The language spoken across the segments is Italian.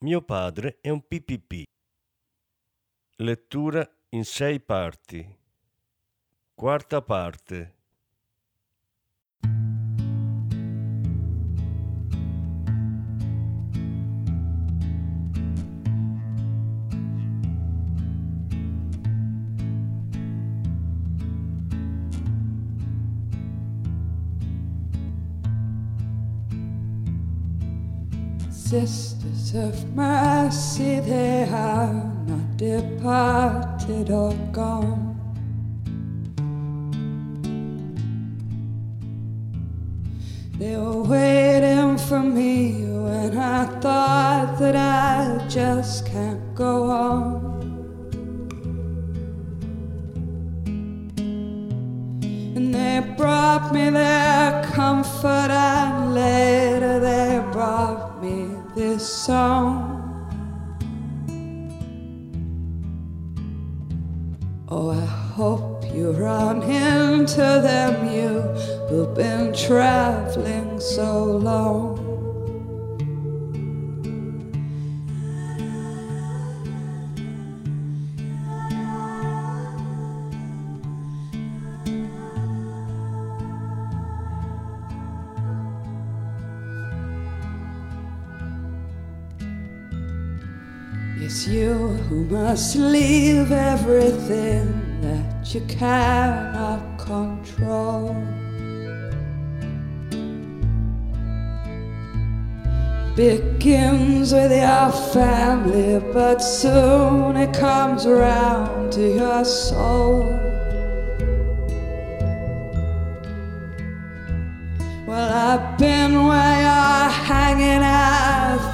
mio padre è un PPP. Lettura in sei parti. Quarta parte. Sisters of mercy, they have not departed or gone. They were waiting for me when I thought that I just can't go on. And they brought me their song. Oh, I hope you run into them, you who've been traveling so long. Must leave everything that you cannot control. Begins with your family, but soon it comes round to your soul. Well, I've been where you're hanging. I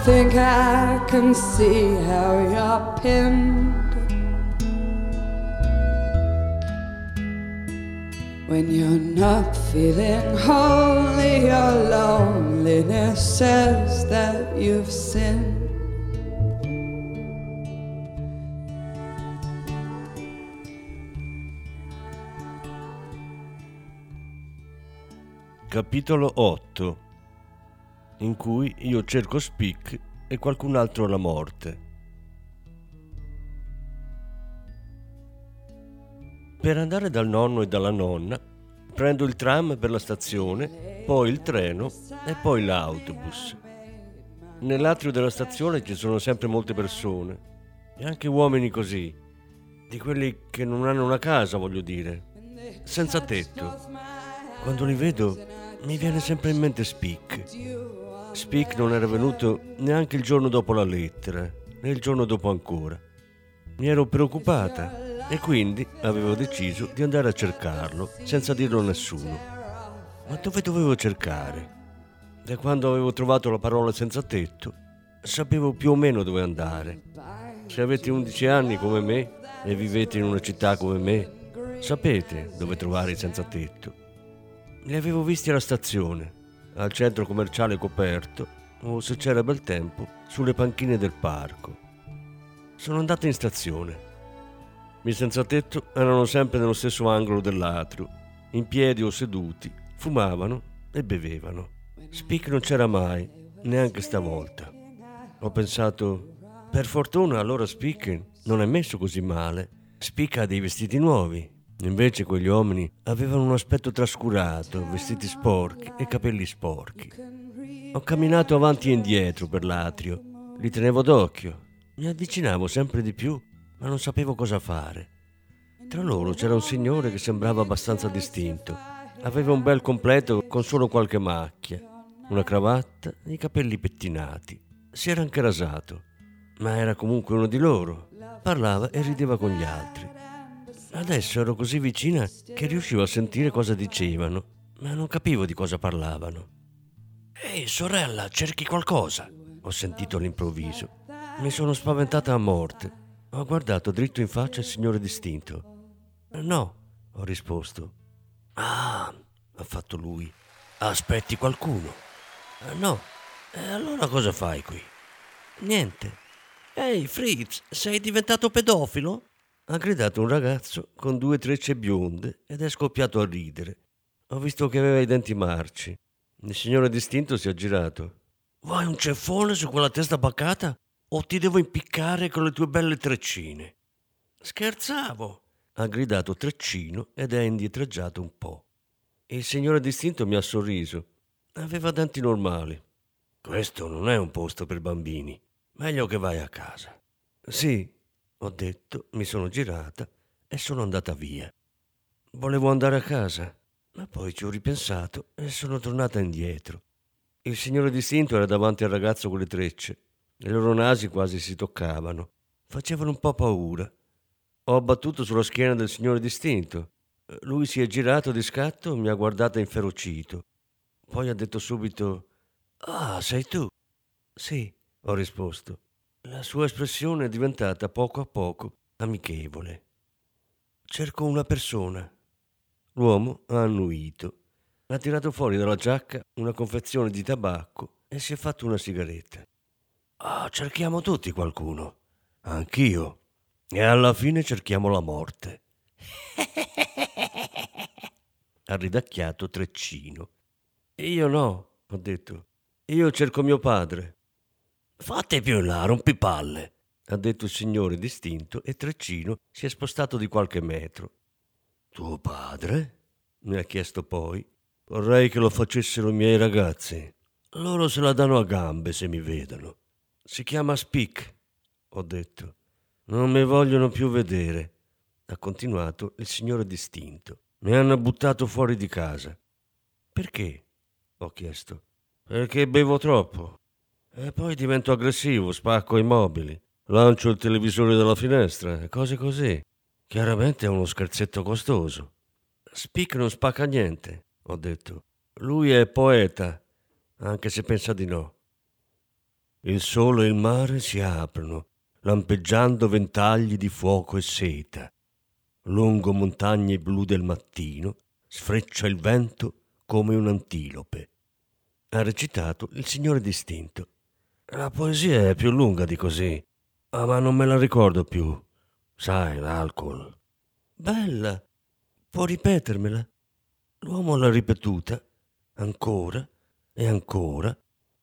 think I can see how you're pinned. When you're not feeling holy, your loneliness says that you've sinned. Capitolo 8 in cui io cerco Spick e qualcun altro la morte. Per andare dal nonno e dalla nonna prendo il tram per la stazione, poi il treno e poi l'autobus. Nell'atrio della stazione ci sono sempre molte persone, e anche uomini così, di quelli che non hanno una casa, voglio dire, senza tetto. Quando li vedo mi viene sempre in mente Spick. Spick non era venuto neanche il giorno dopo la lettera, né il giorno dopo ancora. Mi ero preoccupata e quindi avevo deciso di andare a cercarlo senza dirlo a nessuno. Ma dove dovevo cercare? Da quando avevo trovato la parola senza tetto, sapevo più o meno dove andare. Se avete 11 anni come me e vivete in una città come me, sapete dove trovare i senza tetto. Li avevo visti alla stazione, al centro commerciale coperto o, se c'era bel tempo, sulle panchine del parco. Sono andato in stazione. I senza tetto erano sempre nello stesso angolo dell'atrio, in piedi o seduti, fumavano e bevevano. Spick non c'era mai, neanche stavolta. Ho pensato, per fortuna allora Spick non è messo così male. Spick ha dei vestiti nuovi, Invece quegli uomini avevano un aspetto trascurato, vestiti sporchi e capelli sporchi. Ho camminato avanti e indietro per l'atrio, li tenevo d'occhio, mi avvicinavo sempre di più, ma non sapevo cosa fare. Tra loro c'era un signore che sembrava abbastanza distinto. Aveva un bel completo con solo qualche macchia, una cravatta e i capelli pettinati. Si era anche rasato, ma era comunque uno di loro. Parlava e rideva con gli altri. Adesso ero così vicina che riuscivo a sentire cosa dicevano, ma non capivo di cosa parlavano. Ehi, sorella, cerchi qualcosa? Ho sentito all'improvviso. Mi sono spaventata a morte. Ho guardato dritto in faccia il signore distinto. No, ho risposto. Ah, ha fatto lui. Aspetti qualcuno. No. E allora cosa fai qui? Niente. Ehi, Fritz, sei diventato pedofilo? Ha gridato un ragazzo con due trecce bionde ed è scoppiato a ridere. Ho visto che aveva i denti marci. Il signore distinto si è girato. Vuoi un ceffone su quella testa baccata? O ti devo impiccare con le tue belle treccine? Scherzavo, ha gridato Treccino ed è indietreggiato un po'. Il signore distinto mi ha sorriso. Aveva denti normali. Questo non è un posto per bambini. Meglio che vai a casa. Sì, ho detto, mi sono girata e sono andata via. Volevo andare a casa, ma poi ci ho ripensato e sono tornata indietro. Il signore distinto era davanti al ragazzo con le trecce. I loro nasi quasi si toccavano. Facevano un po' paura. Ho battuto sulla schiena del signore distinto. Lui si è girato di scatto e mi ha guardato inferocito. Poi ha detto subito: Ah, sei tu? Sì, ho risposto. La sua espressione è diventata poco a poco amichevole. Cerco una persona. L'uomo ha annuito. Ha tirato fuori dalla giacca una confezione di tabacco e si è fatto una sigaretta. Ah, cerchiamo tutti qualcuno. Anch'io. E alla fine cerchiamo la morte. ha ridacchiato Treccino. Io no, ho detto. Io cerco mio padre. Fate più in là, rompipalle, ha detto il signore distinto e Treccino si è spostato di qualche metro. Tuo padre? mi ha chiesto poi. Vorrei che lo facessero i miei ragazzi. Loro se la danno a gambe se mi vedono. Si chiama Speak, ho detto. Non mi vogliono più vedere, ha continuato il signore distinto. Mi hanno buttato fuori di casa. Perché? ho chiesto. Perché bevo troppo. E poi divento aggressivo, spacco i mobili, lancio il televisore dalla finestra cose così. Chiaramente è uno scherzetto costoso. Speak non spacca niente, ho detto. Lui è poeta, anche se pensa di no. Il sole e il mare si aprono, lampeggiando ventagli di fuoco e seta. Lungo montagne blu del mattino sfreccia il vento come un antilope ha recitato il signore distinto. La poesia è più lunga di così, ah, ma non me la ricordo più. Sai, l'alcol. Bella. Può ripetermela? L'uomo l'ha ripetuta, ancora e ancora,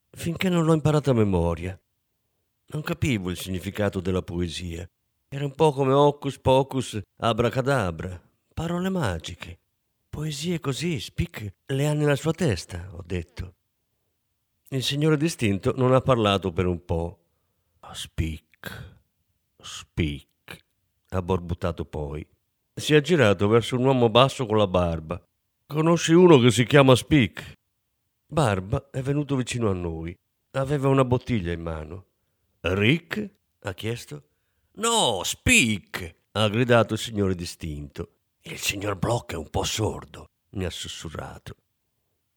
finché non l'ho imparata a memoria. Non capivo il significato della poesia. Era un po' come hocus pocus, abracadabra, parole magiche. Poesie così, spic, le ha nella sua testa, ho detto. Il signore distinto non ha parlato per un po'. Speak, speak, ha borbottato poi. Si è girato verso un uomo basso con la barba. Conosci uno che si chiama Speak? Barba è venuto vicino a noi. Aveva una bottiglia in mano. Rick? ha chiesto. No, Speak! ha gridato il signore distinto. Il signor Block è un po' sordo, mi ha sussurrato.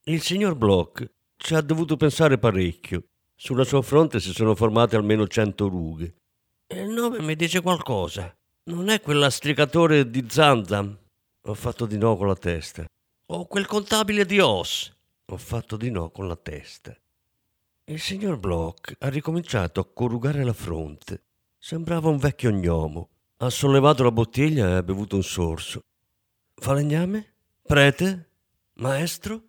Il signor Block ci ha dovuto pensare parecchio. Sulla sua fronte si sono formate almeno cento rughe. Il nome mi dice qualcosa. Non è quell'astricatore di Zanzam? Ho fatto di no con la testa. O quel contabile di Os? Ho fatto di no con la testa. Il signor Bloch ha ricominciato a corrugare la fronte. Sembrava un vecchio gnomo. Ha sollevato la bottiglia e ha bevuto un sorso. Falegname? Prete? Maestro?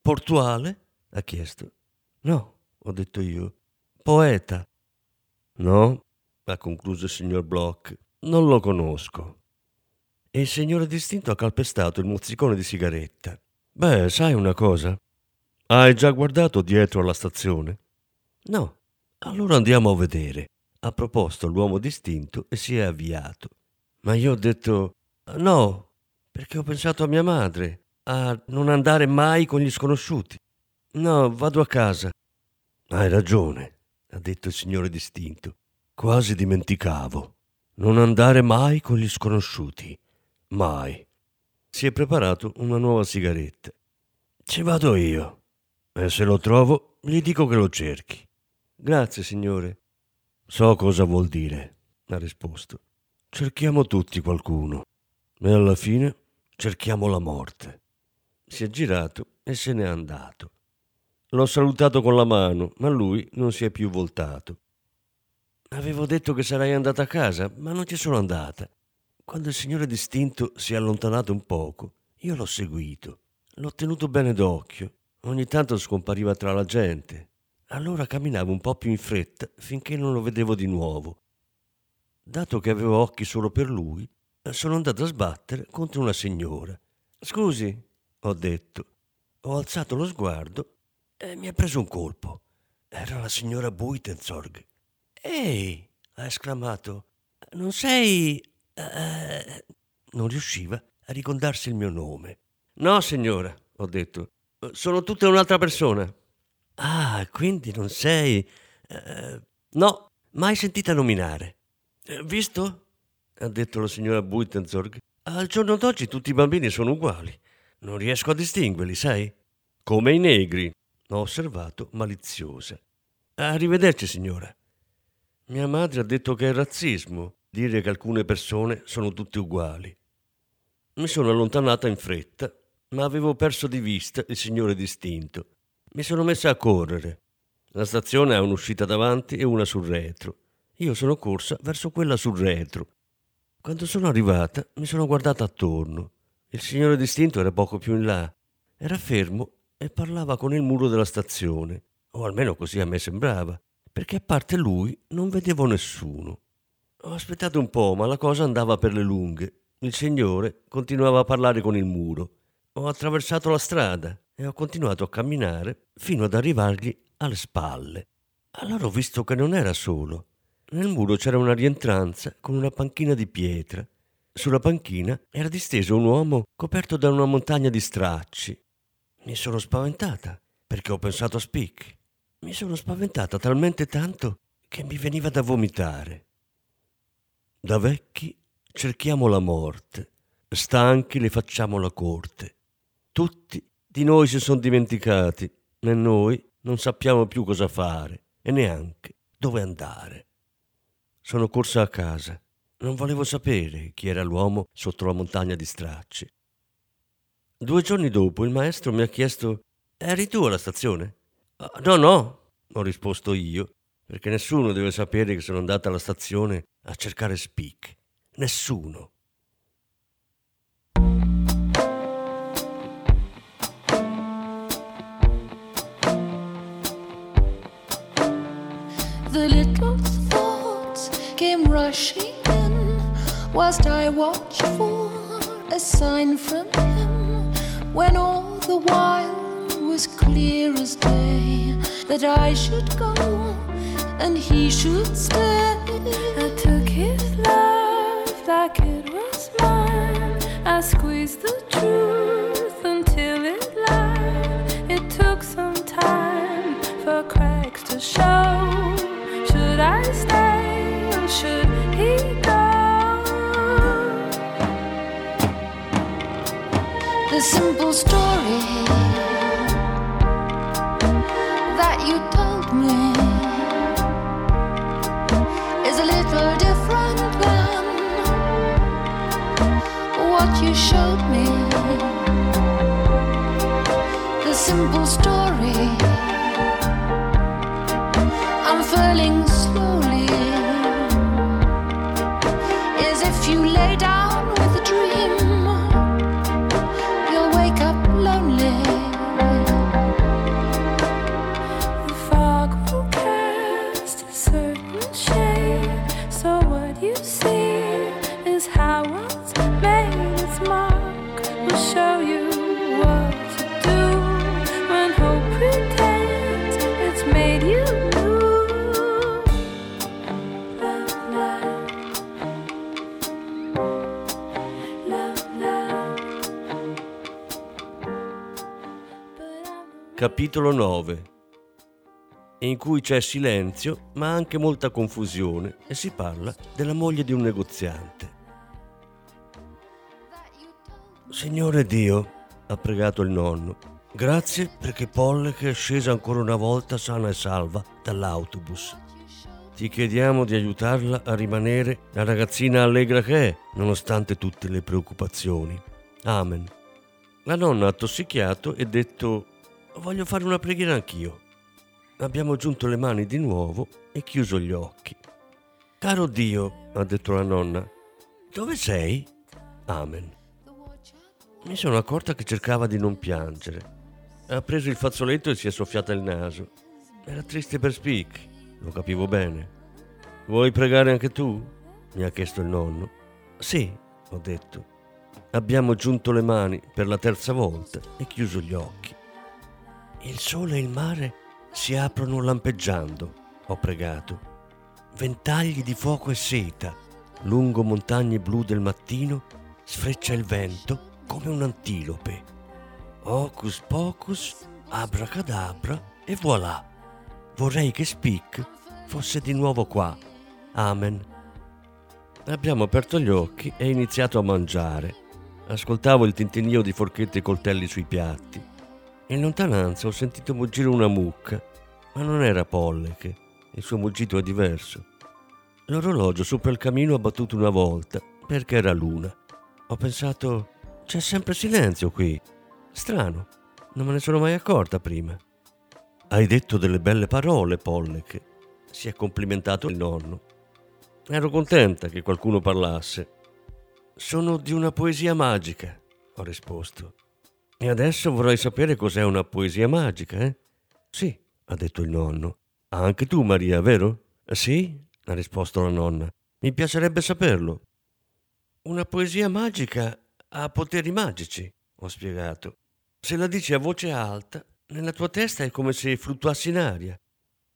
Portuale? Ha chiesto. No, ho detto io. Poeta. No, ha concluso il signor Bloch. Non lo conosco. E il signore distinto ha calpestato il mozzicone di sigaretta. Beh, sai una cosa? Hai già guardato dietro alla stazione? No. Allora andiamo a vedere. Ha proposto l'uomo distinto e si è avviato. Ma io ho detto no, perché ho pensato a mia madre, a non andare mai con gli sconosciuti. No, vado a casa. Hai ragione, ha detto il signore distinto. Quasi dimenticavo. Non andare mai con gli sconosciuti. Mai. Si è preparato una nuova sigaretta. Ci vado io. E se lo trovo, gli dico che lo cerchi. Grazie, signore. So cosa vuol dire, ha risposto. Cerchiamo tutti qualcuno e alla fine cerchiamo la morte. Si è girato e se n'è andato. L'ho salutato con la mano, ma lui non si è più voltato. Avevo detto che sarei andata a casa, ma non ci sono andata. Quando il signore distinto si è allontanato un poco, io l'ho seguito. L'ho tenuto bene d'occhio. Ogni tanto scompariva tra la gente. Allora camminavo un po' più in fretta finché non lo vedevo di nuovo. Dato che avevo occhi solo per lui, sono andato a sbattere contro una signora. Scusi, ho detto. Ho alzato lo sguardo e mi ha preso un colpo. Era la signora Buitenzorg. Ehi, ha esclamato, non sei... Uh, non riusciva a ricordarsi il mio nome. No, signora, ho detto, sono tutta un'altra persona. Ah, quindi non sei... Uh, no, mai sentita nominare. Uh, visto? ha detto la signora Buitenzorg. Al giorno d'oggi tutti i bambini sono uguali. Non riesco a distinguerli, sai? Come i negri, ho osservato maliziosa. Arrivederci, signora. Mia madre ha detto che è razzismo dire che alcune persone sono tutte uguali. Mi sono allontanata in fretta, ma avevo perso di vista il signore distinto. Mi sono messa a correre. La stazione ha un'uscita davanti e una sul retro. Io sono corsa verso quella sul retro. Quando sono arrivata mi sono guardata attorno. Il signore distinto era poco più in là. Era fermo e parlava con il muro della stazione, o almeno così a me sembrava perché a parte lui non vedevo nessuno. Ho aspettato un po', ma la cosa andava per le lunghe. Il signore continuava a parlare con il muro. Ho attraversato la strada e ho continuato a camminare fino ad arrivargli alle spalle. Allora ho visto che non era solo. Nel muro c'era una rientranza con una panchina di pietra. Sulla panchina era disteso un uomo coperto da una montagna di stracci. Mi sono spaventata perché ho pensato a Spick. Mi sono spaventata talmente tanto che mi veniva da vomitare. Da vecchi cerchiamo la morte, stanchi le facciamo la corte. Tutti di noi si sono dimenticati e noi non sappiamo più cosa fare e neanche dove andare. Sono corsa a casa. Non volevo sapere chi era l'uomo sotto la montagna di stracci. Due giorni dopo il maestro mi ha chiesto Eri tu alla stazione? Ah, no, no, ho risposto io, perché nessuno deve sapere che sono andata alla stazione a cercare Speak. Nessuno. The little thoughts came rushing in whilst I watched for a sign from him when all the while it was clear as day that I should go and he should stay. I took his love like it was mine. I squeezed the simple story that you told me is a little different than what you showed me. The simple story unfurling slowly Capitolo 9 in cui c'è silenzio ma anche molta confusione e si parla della moglie di un negoziante. Signore Dio, ha pregato il nonno, grazie perché Pollek è scesa ancora una volta sana e salva dall'autobus. ti chiediamo di aiutarla a rimanere la ragazzina allegra che è, nonostante tutte le preoccupazioni. Amen. La nonna ha tossicchiato e detto voglio fare una preghiera anch'io. Abbiamo giunto le mani di nuovo e chiuso gli occhi. Caro Dio, ha detto la nonna, dove sei? Amen. Mi sono accorta che cercava di non piangere. Ha preso il fazzoletto e si è soffiata il naso. Era triste per spicchi, lo capivo bene. Vuoi pregare anche tu? mi ha chiesto il nonno. Sì, ho detto. Abbiamo giunto le mani per la terza volta e chiuso gli occhi. Il sole e il mare si aprono lampeggiando, ho pregato. Ventagli di fuoco e seta, lungo montagne blu del mattino, sfreccia il vento come un'antilope. Hocus pocus, abracadabra e voilà. Vorrei che Spick fosse di nuovo qua. Amen. Abbiamo aperto gli occhi e iniziato a mangiare. Ascoltavo il tintinnio di forchette e coltelli sui piatti. In lontananza ho sentito muggire una mucca, ma non era Polleche. Il suo muggito è diverso. L'orologio sopra il camino ha battuto una volta perché era luna. Ho pensato, c'è sempre silenzio qui. Strano, non me ne sono mai accorta prima. Hai detto delle belle parole, Polleche, si è complimentato il nonno. Ero contenta che qualcuno parlasse. Sono di una poesia magica, ho risposto. E adesso vorrei sapere cos'è una poesia magica, eh? Sì, ha detto il nonno. Anche tu, Maria, vero? Sì, ha risposto la nonna. Mi piacerebbe saperlo. Una poesia magica ha poteri magici, ho spiegato. Se la dici a voce alta, nella tua testa è come se fluttuassi in aria.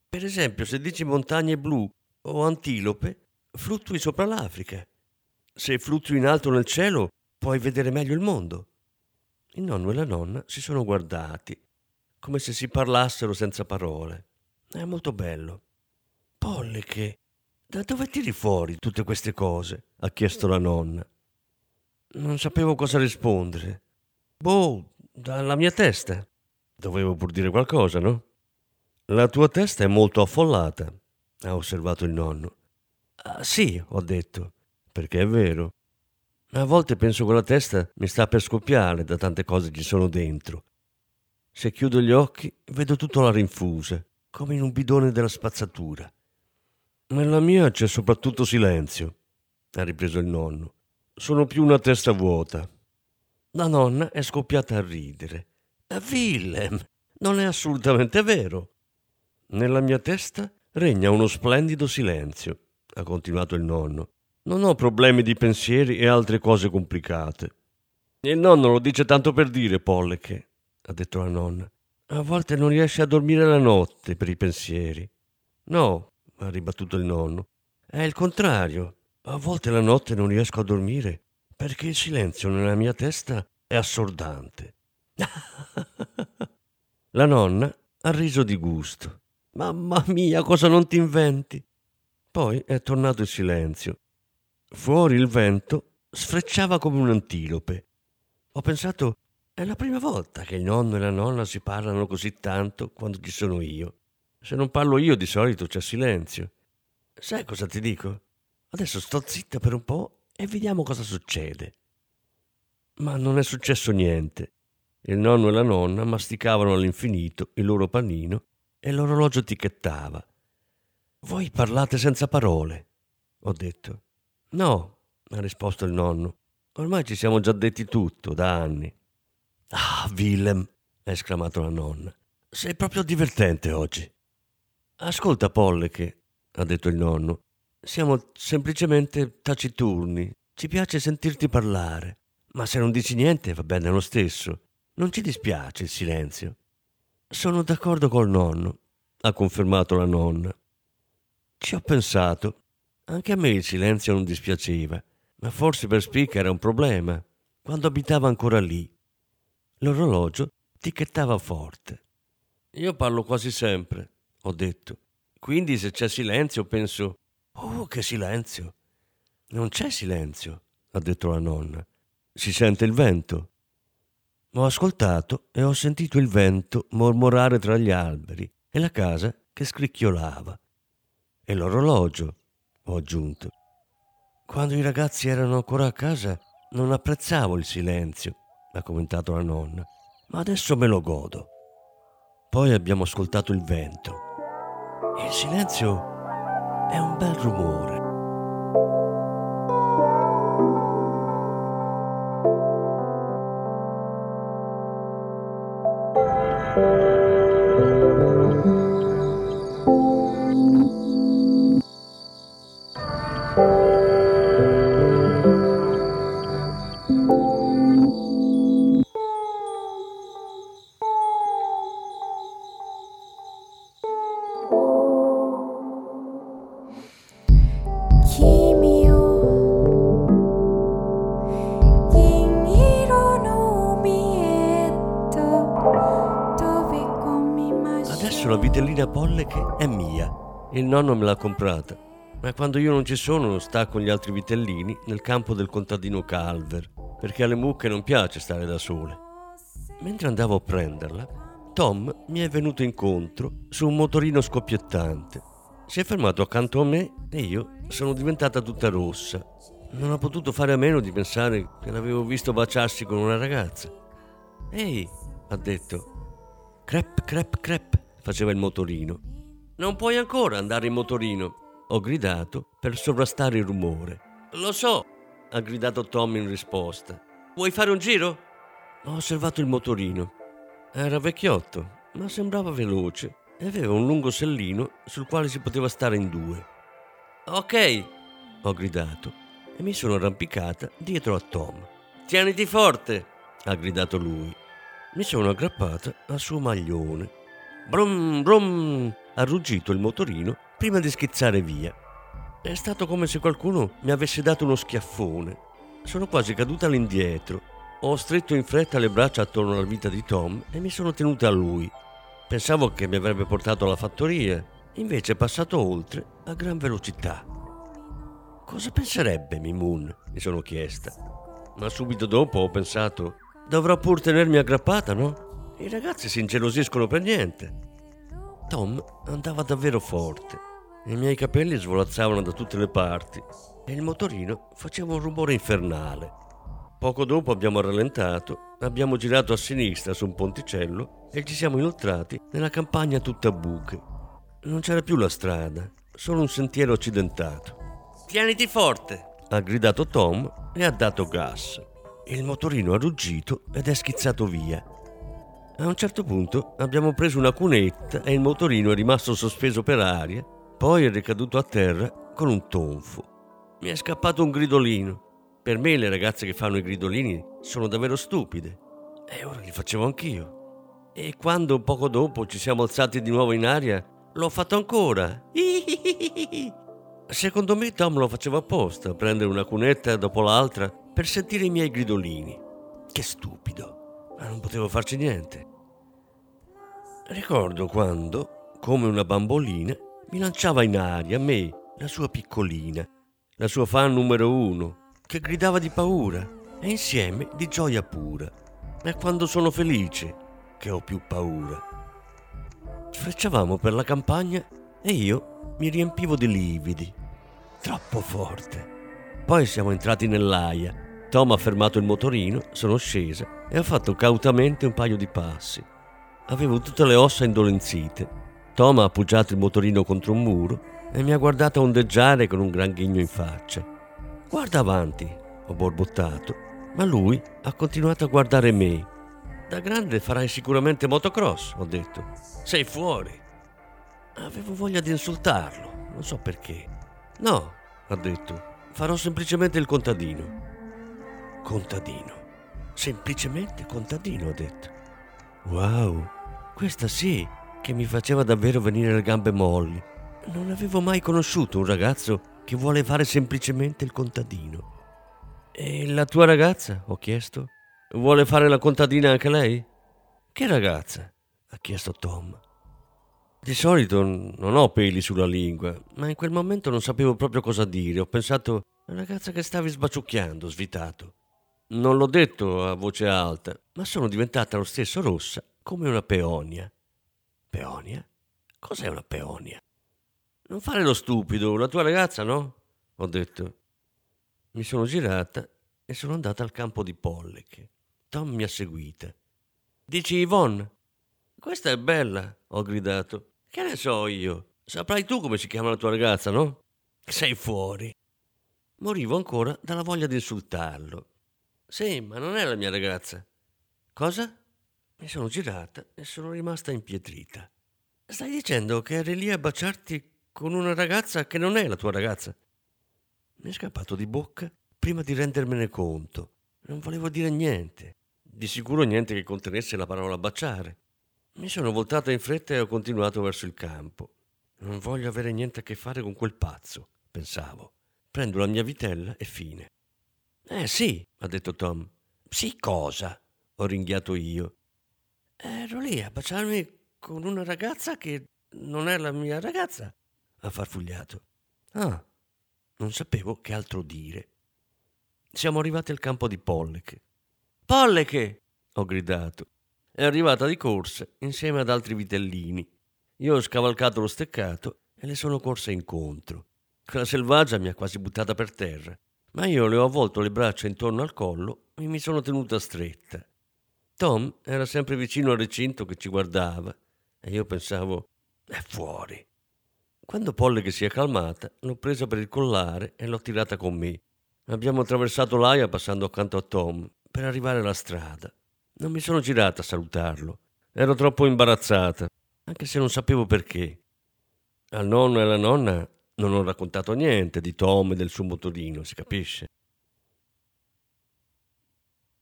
Per esempio, se dici montagne blu o antilope, fluttui sopra l'Africa. Se fluttui in alto nel cielo, puoi vedere meglio il mondo. Il nonno e la nonna si sono guardati, come se si parlassero senza parole. È molto bello. Polliche, da dove tiri fuori tutte queste cose? ha chiesto la nonna. Non sapevo cosa rispondere. Boh, dalla mia testa. Dovevo pur dire qualcosa, no? La tua testa è molto affollata, ha osservato il nonno. Ah, sì, ho detto, perché è vero. A volte penso che la testa mi sta per scoppiare da tante cose che ci sono dentro. Se chiudo gli occhi, vedo tutto alla rinfusa, come in un bidone della spazzatura. Nella mia c'è soprattutto silenzio, ha ripreso il nonno. Sono più una testa vuota. La nonna è scoppiata a ridere. Willem, non è assolutamente vero. Nella mia testa regna uno splendido silenzio, ha continuato il nonno. Non ho problemi di pensieri e altre cose complicate. Il nonno lo dice tanto per dire, Polleche, ha detto la nonna. A volte non riesce a dormire la notte per i pensieri. No, ha ribattuto il nonno. È il contrario. A volte la notte non riesco a dormire perché il silenzio nella mia testa è assordante. la nonna ha riso di gusto. Mamma mia, cosa non ti inventi? Poi è tornato il silenzio. Fuori il vento sfrecciava come un'antilope. Ho pensato, è la prima volta che il nonno e la nonna si parlano così tanto quando ci sono io. Se non parlo io di solito c'è silenzio. Sai cosa ti dico? Adesso sto zitta per un po' e vediamo cosa succede. Ma non è successo niente. Il nonno e la nonna masticavano all'infinito il loro panino e l'orologio ticchettava. Voi parlate senza parole, ho detto. No, ha risposto il nonno. Ormai ci siamo già detti tutto, da anni. Ah, Willem, ha esclamato la nonna. Sei proprio divertente oggi. Ascolta, Polleche, ha detto il nonno. Siamo semplicemente taciturni. Ci piace sentirti parlare. Ma se non dici niente va bene lo stesso. Non ci dispiace il silenzio. Sono d'accordo col nonno, ha confermato la nonna. Ci ho pensato. Anche a me il silenzio non dispiaceva, ma forse per Spica era un problema, quando abitava ancora lì. L'orologio ticchettava forte. Io parlo quasi sempre, ho detto. Quindi se c'è silenzio penso, oh che silenzio. Non c'è silenzio, ha detto la nonna. Si sente il vento. Ho ascoltato e ho sentito il vento mormorare tra gli alberi e la casa che scricchiolava. E l'orologio, ho aggiunto. Quando i ragazzi erano ancora a casa non apprezzavo il silenzio, ha commentato la nonna, ma adesso me lo godo. Poi abbiamo ascoltato il vento. Il silenzio è un bel rumore. Adesso nonno me l'ha comprata. Ma quando io non ci sono sta con gli altri vitellini nel campo del contadino Calver, perché alle mucche non piace stare da sole. Mentre andavo a prenderla, Tom mi è venuto incontro su un motorino scoppiettante. Si è fermato accanto a me e io sono diventata tutta rossa. Non ho potuto fare a meno di pensare che l'avevo visto baciarsi con una ragazza. Ehi, ha detto. Crep, crep, crep, faceva il motorino. Non puoi ancora andare in motorino, ho gridato per sovrastare il rumore. Lo so, ha gridato Tom in risposta. Vuoi fare un giro? Ho osservato il motorino. Era vecchiotto, ma sembrava veloce e aveva un lungo sellino sul quale si poteva stare in due. Ok, ho gridato e mi sono arrampicata dietro a Tom. Tieniti forte, ha gridato lui. Mi sono aggrappata al suo maglione. Brum brum, ruggito il motorino prima di schizzare via. È stato come se qualcuno mi avesse dato uno schiaffone. Sono quasi caduta all'indietro. Ho stretto in fretta le braccia attorno alla vita di Tom e mi sono tenuta a lui. Pensavo che mi avrebbe portato alla fattoria, invece è passato oltre a gran velocità. Cosa penserebbe Mimun? mi sono chiesta. Ma subito dopo ho pensato, dovrò pur tenermi aggrappata, no? I ragazzi si ingelosiscono per niente. Tom andava davvero forte. I miei capelli svolazzavano da tutte le parti e il motorino faceva un rumore infernale. Poco dopo abbiamo rallentato, abbiamo girato a sinistra su un ponticello e ci siamo inoltrati nella campagna tutta buche. Non c'era più la strada, solo un sentiero accidentato. Tieniti forte, ha gridato Tom e ha dato gas. Il motorino ha ruggito ed è schizzato via. A un certo punto abbiamo preso una cunetta e il motorino è rimasto sospeso per aria, poi è ricaduto a terra con un tonfo. Mi è scappato un gridolino. Per me le ragazze che fanno i gridolini sono davvero stupide. E ora li facevo anch'io. E quando poco dopo ci siamo alzati di nuovo in aria, l'ho fatto ancora. Secondo me Tom lo faceva apposta, prendere una cunetta dopo l'altra per sentire i miei gridolini. Che stupido, ma non potevo farci niente. Ricordo quando, come una bambolina, mi lanciava in aria me, la sua piccolina, la sua fan numero uno, che gridava di paura e insieme di gioia pura. È quando sono felice che ho più paura. Frecciavamo per la campagna e io mi riempivo di lividi. Troppo forte. Poi siamo entrati nell'aia. Tom ha fermato il motorino, sono scesa e ho fatto cautamente un paio di passi. Avevo tutte le ossa indolenzite. Tom ha appoggiato il motorino contro un muro e mi ha guardato ondeggiare con un gran ghigno in faccia. Guarda avanti, ho borbottato, ma lui ha continuato a guardare me. Da grande farai sicuramente motocross, ho detto. Sei fuori. Avevo voglia di insultarlo, non so perché. No, ha detto, farò semplicemente il contadino. Contadino. Semplicemente contadino, ho detto. Wow, questa sì che mi faceva davvero venire le gambe molli. Non avevo mai conosciuto un ragazzo che vuole fare semplicemente il contadino. E la tua ragazza? ho chiesto. Vuole fare la contadina anche lei? Che ragazza? ha chiesto Tom. Di solito non ho peli sulla lingua, ma in quel momento non sapevo proprio cosa dire. Ho pensato, ragazza che stavi sbaciucchiando, svitato. Non l'ho detto a voce alta, ma sono diventata lo stesso rossa come una peonia. Peonia? Cos'è una peonia? Non fare lo stupido, la tua ragazza, no? Ho detto. Mi sono girata e sono andata al campo di Pollec. Tom mi ha seguita. Dici Yvonne? Questa è bella, ho gridato. Che ne so io? Saprai tu come si chiama la tua ragazza, no? Sei fuori. Morivo ancora dalla voglia di insultarlo. Sì, ma non è la mia ragazza. Cosa? Mi sono girata e sono rimasta impietrita. Stai dicendo che eri lì a baciarti con una ragazza che non è la tua ragazza? Mi è scappato di bocca prima di rendermene conto. Non volevo dire niente. Di sicuro niente che contenesse la parola baciare. Mi sono voltata in fretta e ho continuato verso il campo. Non voglio avere niente a che fare con quel pazzo, pensavo. Prendo la mia vitella e fine. Eh sì, ha detto Tom. Sì, cosa? Ho ringhiato io. Ero lì a baciarmi con una ragazza che non è la mia ragazza, ha farfugliato. Ah, non sapevo che altro dire. Siamo arrivati al campo di Polleche. Polleche! ho gridato. È arrivata di corsa insieme ad altri vitellini. Io ho scavalcato lo steccato e le sono corsa incontro. Quella selvaggia mi ha quasi buttata per terra, ma io le ho avvolto le braccia intorno al collo e mi sono tenuta stretta. Tom era sempre vicino al recinto che ci guardava e io pensavo, è fuori. Quando Polle che si è calmata, l'ho presa per il collare e l'ho tirata con me. Abbiamo attraversato l'aia passando accanto a Tom per arrivare alla strada. Non mi sono girata a salutarlo. Ero troppo imbarazzata, anche se non sapevo perché. Al nonno e alla nonna non ho raccontato niente di Tom e del suo motorino, si capisce.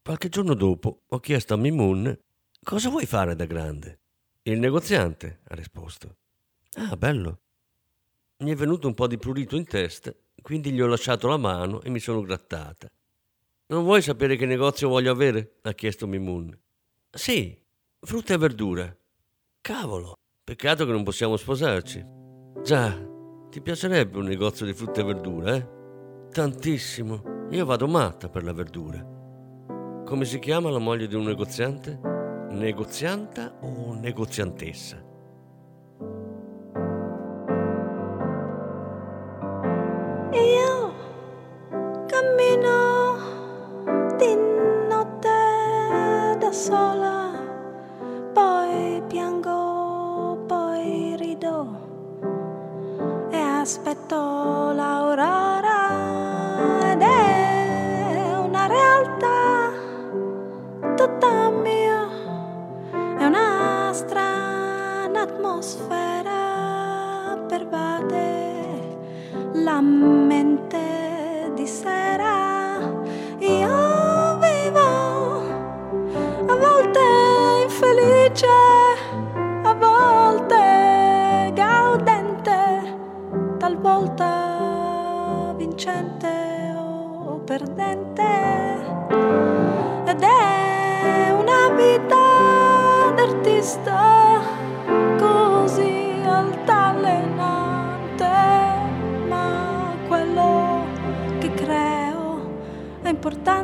Qualche giorno dopo ho chiesto a Mimun cosa vuoi fare da grande. Il negoziante, ha risposto. Ah, bello. Mi è venuto un po' di prurito in testa, quindi gli ho lasciato la mano e mi sono grattata. Non vuoi sapere che negozio voglio avere? ha chiesto Mimun. Sì, frutta e verdura. Cavolo, peccato che non possiamo sposarci. Già, ti piacerebbe un negozio di frutta e verdura, eh? Tantissimo. Io vado matta per la verdura. Come si chiama la moglie di un negoziante? Negozianta o negoziantessa? Strana atmosfera pervade la mente di sera. Io vivo a volte infelice, a volte gaudente, talvolta vincente o perdente. D'artista così altalenante, ma quello che creo è importante